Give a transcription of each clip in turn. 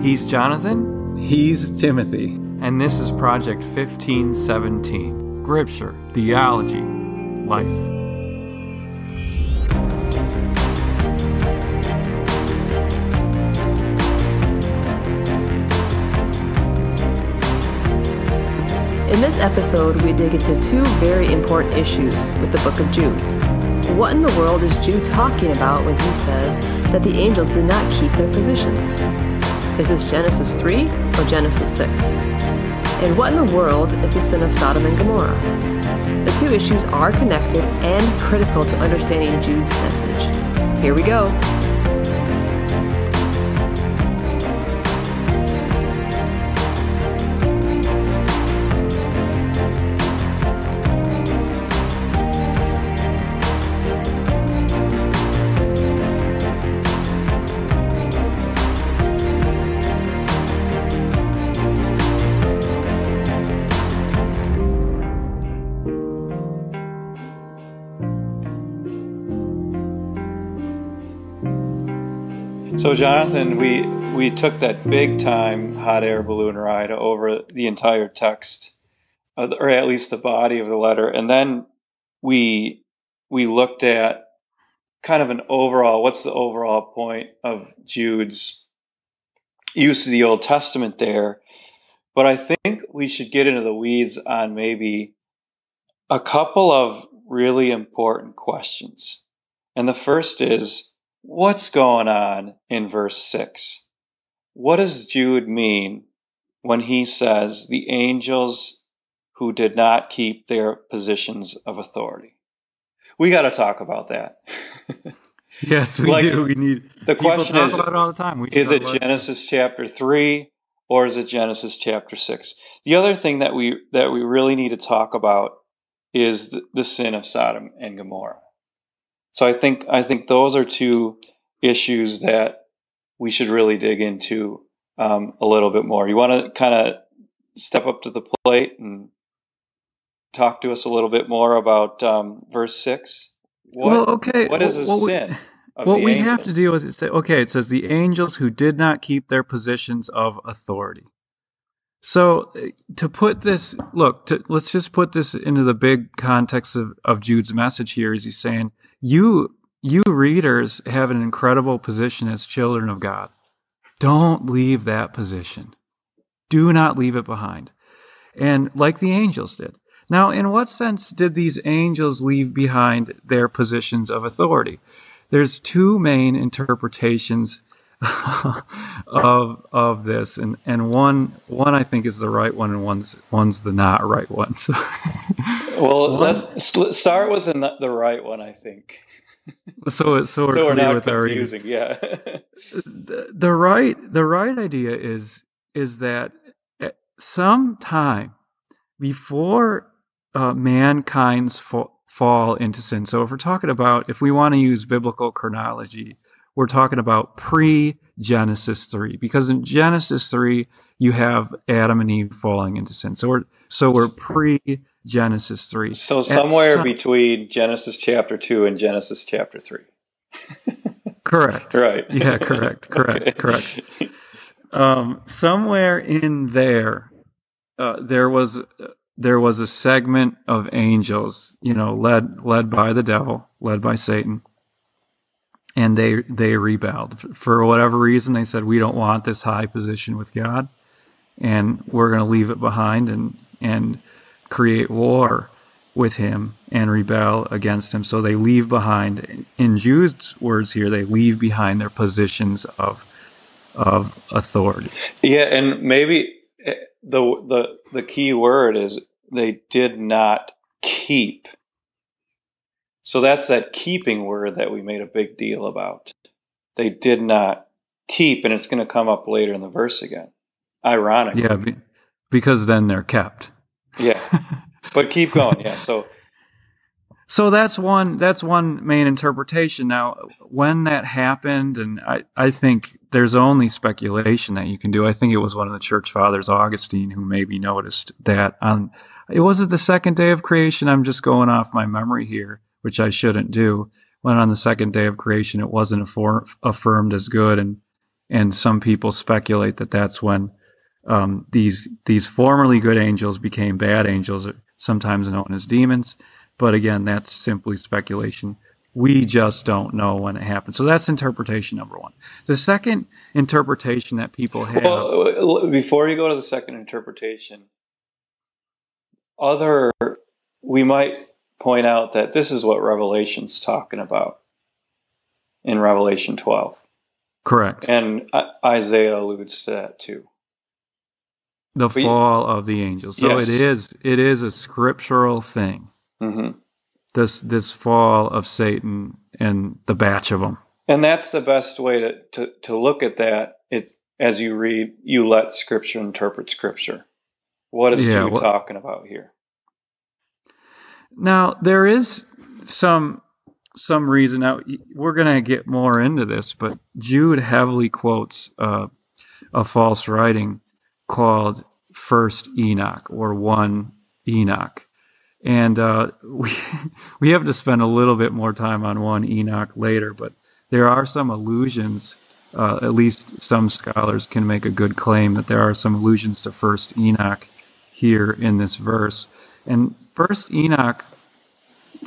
He's Jonathan, He's Timothy. and this is Project 1517. Scripture, theology, life. In this episode, we dig into two very important issues with the book of Jude. What in the world is Jude talking about when he says that the angels did not keep their positions? Is this Genesis 3 or Genesis 6? And what in the world is the sin of Sodom and Gomorrah? The two issues are connected and critical to understanding Jude's message. Here we go. So, Jonathan, we we took that big time hot air balloon ride over the entire text, uh, or at least the body of the letter, and then we we looked at kind of an overall. What's the overall point of Jude's use of the Old Testament there? But I think we should get into the weeds on maybe a couple of really important questions. And the first is what's going on in verse 6? What does Jude mean when he says the angels who did not keep their positions of authority? We got to talk about that. Yes, we Like, do. We need. the question talk is, about it all the time. We Is it Genesis chapter 3 or is it Genesis chapter 6? The other thing that we that we really need to talk about is the, the sin of Sodom and Gomorrah. So I think I think those are two issues that we should really dig into um, a little bit more. You want to kind of step up to the plate and talk to us a little bit more about um, verse six. What, well, okay. what is a what we- sin? what we have to angels? deal with is say, okay, it says the angels who did not keep their positions of authority. So uh, to put this, look, to, let's just put this into the big context of, of Jude's message here. Is he's saying you you readers have an incredible position as children of God. Don't leave that position. Do not leave it behind. And like the angels did. Now, in what sense did these angels leave behind their positions of authority? There's two main interpretations of of this, and, and one one I think is the right one, and one's one's the not right one. So, Well, let's start with the, the right one, I think. so so we're, so we're not with our confusing. Yeah. the, the right the right idea is is that at some time before uh, mankind's fa- fall into sin. So if we're talking about if we want to use biblical chronology, we're talking about pre Genesis three because in Genesis three you have Adam and Eve falling into sin. So we're so we're pre Genesis three. so somewhere some- between Genesis chapter 2 and Genesis chapter 3. correct. Right. Yeah, correct, correct, Okay. correct. um, somewhere in there, uh, there was there was a segment of angels, you know, led led by the devil, led by Satan, and they they rebelled for whatever reason. They said we don't want this high position with God, and we're going to leave it behind and and create war with him and rebel against him. So they leave behind, in Jude's words here, they leave behind their positions of of authority. Yeah, and maybe eh, the the the key word is they did not keep. So that's that keeping word that we made a big deal about. They did not keep, and it's going to come up later in the verse again. Ironic. Yeah, be, because then they're kept. Yeah. But keep going. Yeah. So So that's one that's one main interpretation. Now, when that happened, and I, I think there's only speculation that you can do. I think it was one of the church fathers, Augustine, who maybe noticed that on it wasn't the second day of creation. I'm just going off my memory here, which I shouldn't do. When on the second day of creation it wasn't affor- affirmed as good and and some people speculate that that's when um, these these formerly good angels became bad angels, sometimes known as demons. But again, that's simply speculation. We just don't know when it happened. So that's interpretation number one. The second interpretation that people have. Well, before you go to the second interpretation, other we might point out that this is what Revelation's talking about in Revelation 12. Correct. And Isaiah alludes to that too. The but fall of the angels. So yes. it is it is a scriptural thing. Mm-hmm. This this fall of Satan and the batch of them. And that's the best way to, to, to look at that. It as you read, you let Scripture interpret Scripture. What is yeah, Jude well, talking about here? Now there is some some reason. Now we're going to get more into this, but Jude heavily quotes uh, a false writing called First Enoch or One Enoch, and uh, we we have to spend a little bit more time on One Enoch later. But there are some allusions. Uh, at least some scholars can make a good claim that there are some allusions to First Enoch here in this verse. And First Enoch,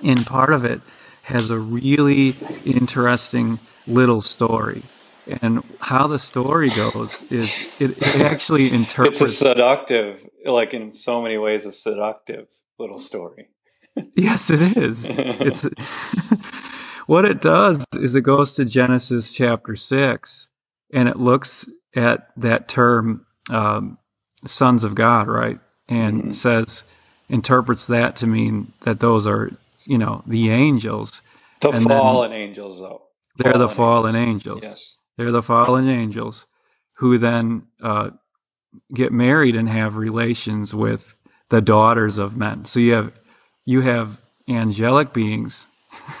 in part of it, has a really interesting little story. And how the story goes is it, it actually interprets. It's a seductive, like in so many ways, a seductive little story. yes, it is. It's what it does is it goes to Genesis chapter six, and it looks at that term, um, "sons of God," right, and mm-hmm. says interprets that to mean that those are you know the angels. The and fallen angels, though. They're fallen the fallen angels. angels. Yes. They're the fallen angels who then uh, get married and have relations with the daughters of men. So you have you have angelic beings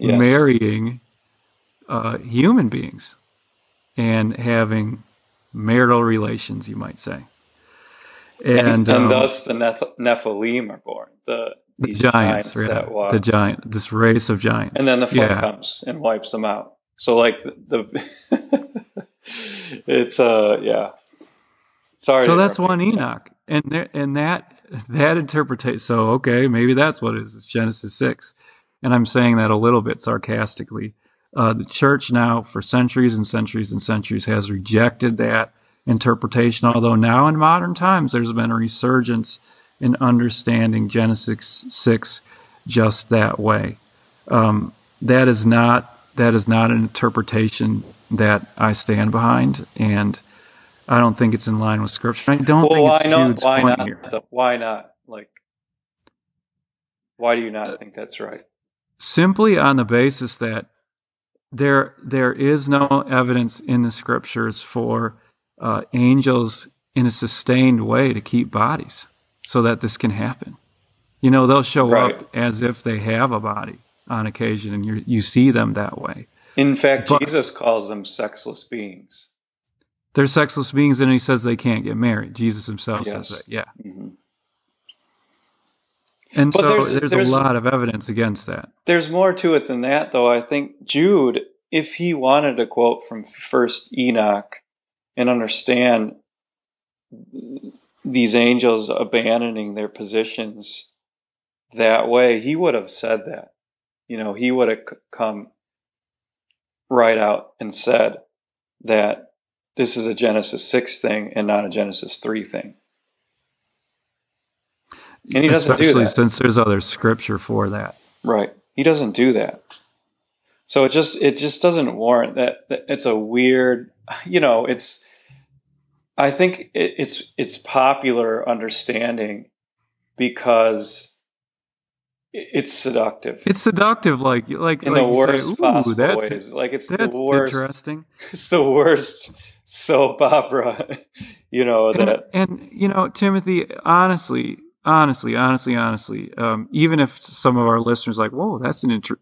yes. marrying uh, human beings and having marital relations, you might say. And, and, and um, thus the Neph- Nephilim are born. The the giants, giants yeah, the giant, this race of giants, and then the flood yeah. comes and wipes them out. So like the, the it's uh yeah. Sorry. So that's one Enoch, and there, and that that interpretation. So okay, maybe that's what it is. It's Genesis six, and I'm saying that a little bit sarcastically. Uh, the church now, for centuries and centuries and centuries, has rejected that interpretation. Although now in modern times, there's been a resurgence in understanding Genesis 6 just that way. Um, that is not that is not an interpretation that I stand behind, and I don't think it's in line with Scripture. I don't well, think it's Jude's why point not, here. Why not? Like, why do you not think that's right? Simply on the basis that there there is no evidence in the Scriptures for uh, angels in a sustained way to keep bodies so that this can happen. You know, they'll show right. up as if they have a body on occasion, and you you see them that way. In fact, but, Jesus calls them sexless beings. They're sexless beings, and he says they can't get married. Jesus himself yes. says that. Yeah. Mm-hmm. And but so there's, there's, there's, a lot of evidence against that. There's more to it than that, though. I think Jude, if he wanted to quote from First Enoch and understand these angels abandoning their positions that way, he would have said that. You know, he would have come right out and said that this is a Genesis 6 thing and not a Genesis 3 thing. And he doesn't Especially do that. since there's other scripture for that. Right. He doesn't do that. So it just it just doesn't warrant that, that it's a weird, you know, it's I think it, it's it's popular understanding because it's seductive. It's seductive, like like in like the worst say, possible that's, ways. Like it's the worst. Interesting. It's the worst soap opera, you know and, that. And you know, Timothy, honestly, honestly, honestly, honestly, um, even if some of our listeners like, "Whoa, that's an inter-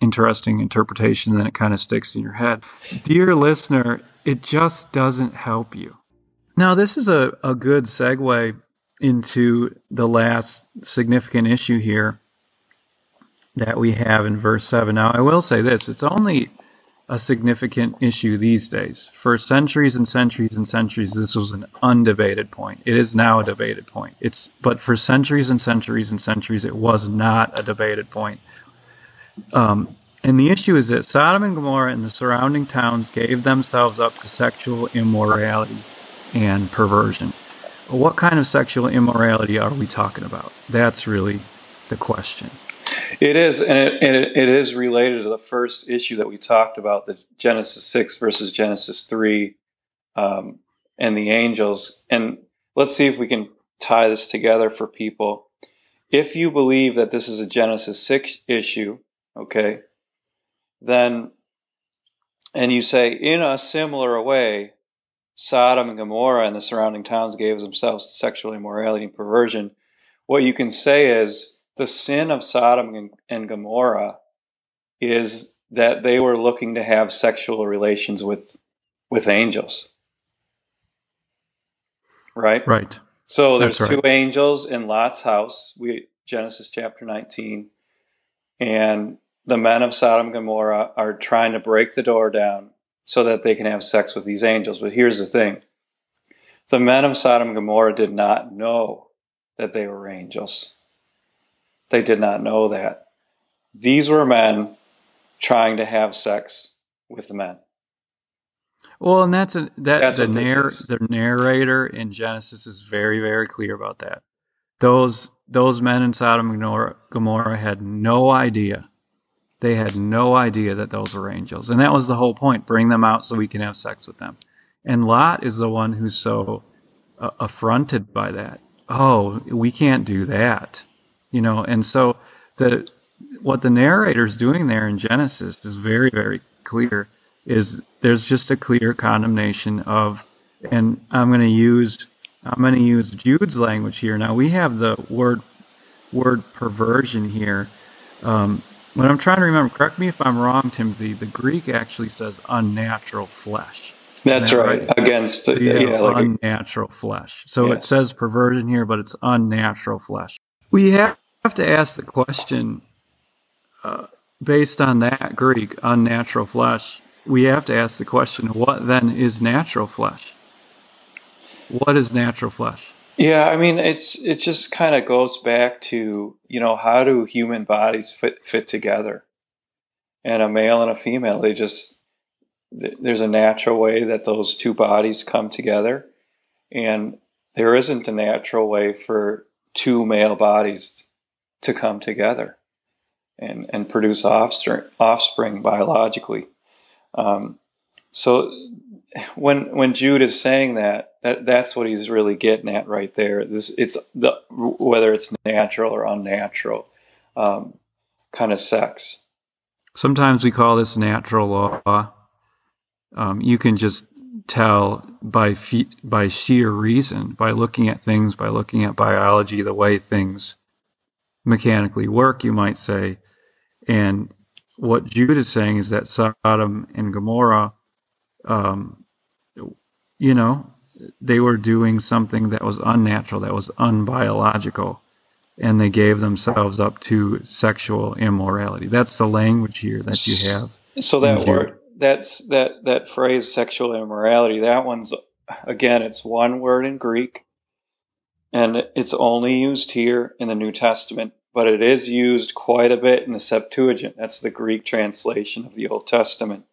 interesting interpretation," then it kind of sticks in your head. Dear listener, it just doesn't help you. Now, this is a, a good segue into the last significant issue here that we have in verse 7. Now, I will say this it's only a significant issue these days. For centuries and centuries and centuries, this was an undebated point. It is now a debated point. It's but for centuries and centuries and centuries, it was not a debated point. Um, and the issue is that Sodom and Gomorrah and the surrounding towns gave themselves up to sexual immorality and perversion. What kind of sexual immorality are we talking about? That's really the question. It is, and it, and it, is related to the first issue that we talked about, the Genesis 6 versus Genesis 3 um, and the angels. And let's see if we can tie this together for people. If you believe that this is a Genesis 6 issue, okay, then, and you say, in a similar way, Sodom and Gomorrah and the surrounding towns gave themselves to sexual immorality and perversion, what you can say is the sin of Sodom and Gomorrah is that they were looking to have sexual relations with with angels. Right? Right. So there's right. two angels in Lot's house. We Genesis chapter 19. And the men of Sodom and Gomorrah are trying to break the door down so that they can have sex with these angels. But here's the thing the men of Sodom and Gomorrah did not know that they were angels. They did not know that. These were men trying to have sex with men. Well, and that's a, that that's the, narr- the narrator in Genesis is very very clear about that. Those those men in Sodom and Gomorrah had no idea they had no idea that those were angels. And that was the whole point bring them out so we can have sex with them. And Lot is the one who's so uh, affronted by that. Oh, we can't do that. You know, and so the what the narrator's doing there in Genesis is very very clear is there's just a clear condemnation of and I'm going to use I'm going to use Jude's language here. Now we have the word word perversion here. Um, when I'm trying to remember, correct me if I'm wrong, Timothy. The Greek actually says unnatural flesh. That's that right? right? Against so yeah, yeah, like unnatural a, flesh. So yes. it says perversion here, but it's unnatural flesh. We have to ask the question uh, based on that Greek unnatural flesh. We have to ask the question: What then is natural flesh? What is natural flesh? Yeah, I mean, it's it just kind of goes back to you know how do human bodies fit fit together, and a male and a female, they just there's a natural way that those two bodies come together, and there isn't a natural way for two male bodies to come together and and produce offspring offspring biologically. Um, so when when Jude is saying that, that that's what he's really getting at right there. This it's the whether it's natural or unnatural um, kind of sex. Sometimes we call this natural law. Um, you can just tell by fe- by sheer reason, by looking at things, by looking at biology, the way things mechanically work. You might say, and what Jude is saying is that Sodom and Gomorrah um, you know, they were doing something that was unnatural, that was unbiological, and they gave themselves up to sexual immorality. That's the language here that you have. So that word, that's that that phrase, sexual immorality. That one's again, it's one word in Greek, and it's only used here in the New Testament, but it is used quite a bit in the Septuagint. That's the Greek translation of the Old Testament.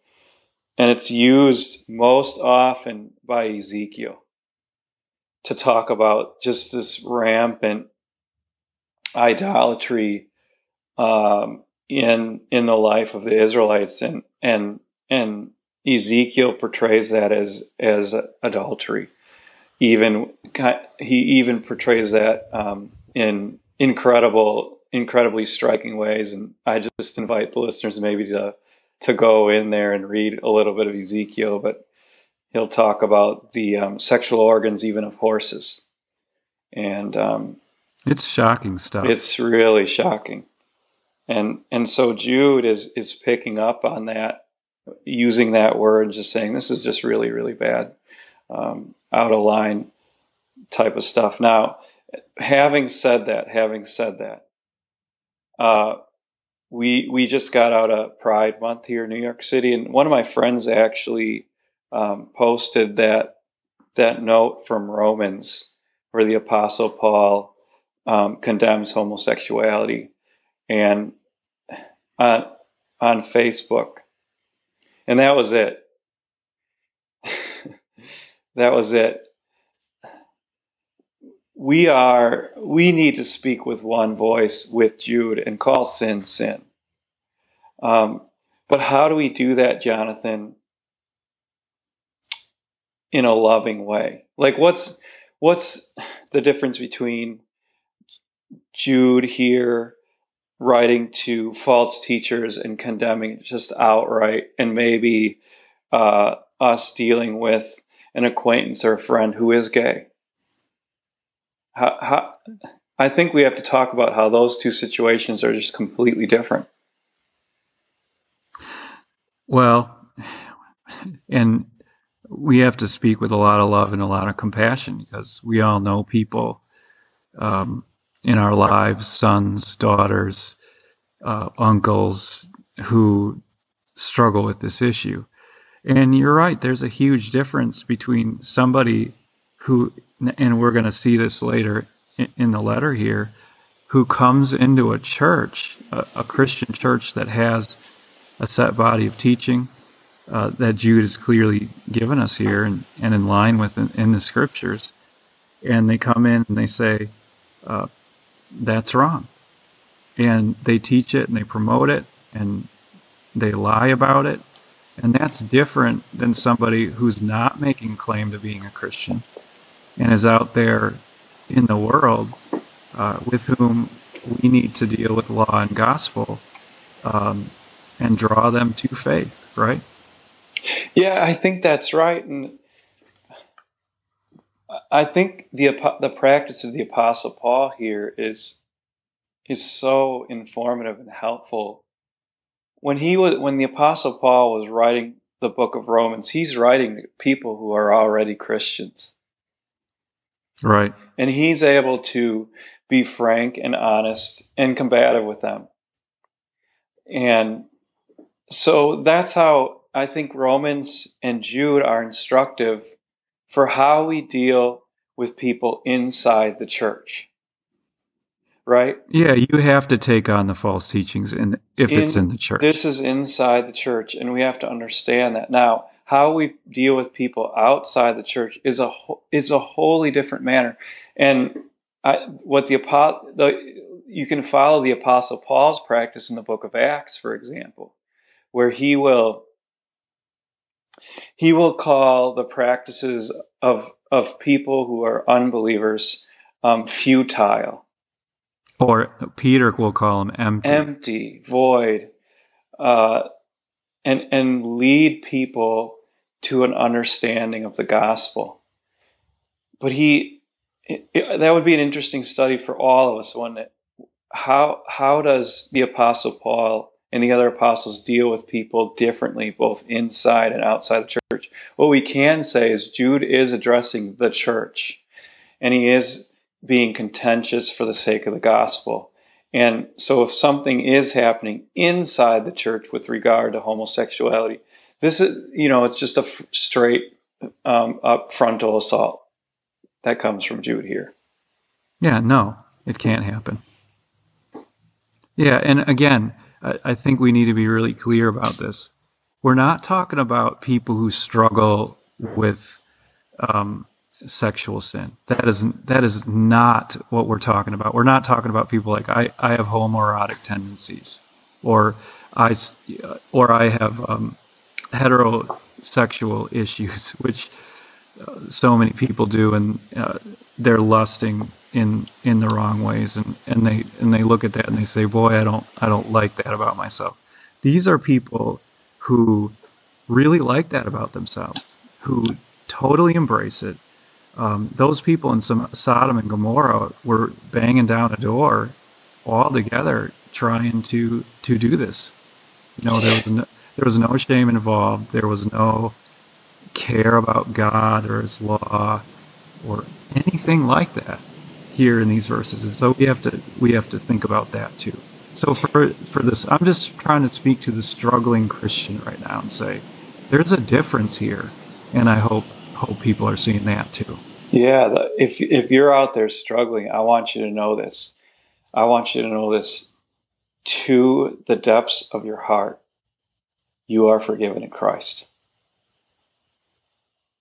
And it's used most often by Ezekiel to talk about just this rampant idolatry um, in in the life of the Israelites, and and and Ezekiel portrays that as as adultery. Even he even portrays that um, in incredible, incredibly striking ways. And I just invite the listeners maybe to to go in there and read a little bit of Ezekiel, but he'll talk about the um, sexual organs even of horses, and um, it's shocking stuff. It's really shocking, and and so Jude is is picking up on that, using that word, just saying this is just really really bad, um, out of line type of stuff. Now, having said that, having said that. Uh, we we just got out of Pride Month here in New York City, and one of my friends actually um, posted that that note from Romans where the Apostle Paul um, condemns homosexuality, and on on Facebook, and that was it. that was it. We are we need to speak with one voice with Jude and call sin sin. Um, but how do we do that, Jonathan? In a loving way. Like what's what's the difference between Jude here writing to false teachers and condemning just outright, and maybe uh, us dealing with an acquaintance or a friend who is gay. How, how, I think we have to talk about how those two situations are just completely different. Well, and we have to speak with a lot of love and a lot of compassion because we all know people um, in our lives, sons, daughters, uh, uncles, who struggle with this issue. And you're right, there's a huge difference between somebody who, and we're going to see this later in the letter here, who comes into a church, a, a Christian church that has a set body of teaching uh, that Jude has clearly given us here and, and in line with in, in the scriptures. And they come in and they say, uh, that's wrong. And they teach it and they promote it and they lie about it. And that's different than somebody who's not making claim to being a Christian and is out there in the world uh, with whom we need to deal with law and gospel um, and draw them to faith, right? Yeah, I think that's right. And I think the the practice of the Apostle Paul here is is so informative and helpful. When he was when the Apostle Paul was writing the book of Romans, he's writing to people who are already Christians. Right. And he's able to be frank and honest and combative with them. And so that's how I think Romans and Jude are instructive for how we deal with people inside the church. Right? Yeah, you have to take on the false teachings in, if in, it's in the church. This is inside the church, and we have to understand that. Now, how we deal with people outside the church is a is a wholly different manner. And I, what the, the you can follow the apostle Paul's practice in the book of Acts, for example, where he will he will call the practices of of people who are unbelievers um, futile. Or Peter will call them empty, empty, void, uh, and and lead people to an understanding of the gospel. But he, it, it, that would be an interesting study for all of us, wouldn't it? How how does the apostle Paul and the other apostles deal with people differently, both inside and outside the church. What we can say is Jude is addressing the church, and he is being contentious for the sake of the gospel. And so, if something is happening inside the church with regard to homosexuality, this is, you know, it's just a f- straight um, up frontal assault that comes from Jude here. Yeah, no, it can't happen. Yeah, and again, I, think we need to be really clear about this. We're not talking about people who struggle with um, sexual sin. That is that is not what we're talking about. We're not talking about people like I, I have homoerotic tendencies, or I or I have um, heterosexual issues, which uh, so many people do, and uh, they're lusting in in the wrong ways and and they and they look at that and they say boy i don't i don't like that about myself. These are people who really like that about themselves who totally embrace it. Um, those people in some sodom and gomorrah were banging down a door all together trying to to do this. You know there was no, there was no shame involved there was no care about god or his law or anything like that here in these verses. And so we have to we have to think about that too. So for for this, I'm just trying to speak to the struggling Christian right now and say, there's a difference here, and I hope hope people are seeing that too. Yeah, if if you're out there struggling, I want you to know this. I want you to know this to the depths of your heart. You are forgiven in Christ.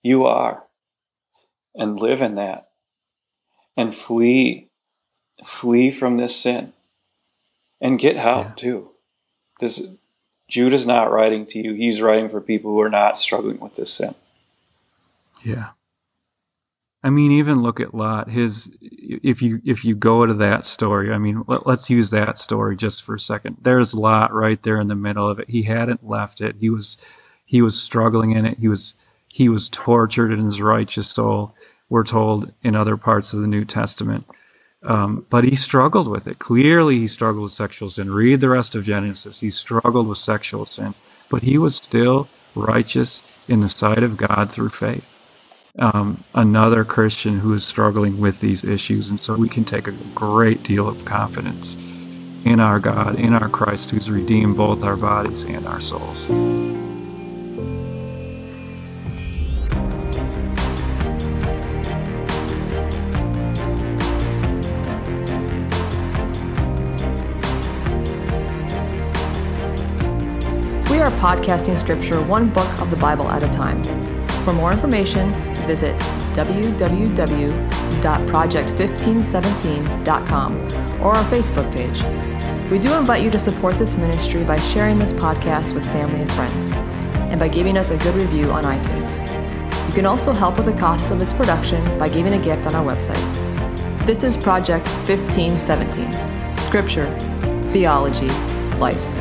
You are. And live in that. And flee. Flee from this sin. And get help yeah. too. This Jude is not writing to you. He's writing for people who are not struggling with this sin. Yeah. I mean, even look at Lot. His, if you if you go to that story, I mean, let, us use that story just for a second. There's Lot right there in the middle of it. He hadn't left it. He was he was struggling in it. He was he was tortured in his righteous soul. We're told in other parts of the New Testament, um, but he struggled with it. Clearly, he struggled with sexual sin. Read the rest of Genesis. He struggled with sexual sin, but he was still righteous in the sight of God through faith um, another Christian who is struggling with these issues. And so we can take a great deal of confidence in our God, in our Christ who's redeemed both our bodies and our souls. We are podcasting scripture one book of the Bible at a time. For more information, visit www.project1517.com or our Facebook page. We do invite you to support this ministry by sharing this podcast with family and friends, and by giving us a good review on iTunes. You can also help with the costs of its production by giving a gift on our website. This is Project 1517 Scripture, Theology, Life.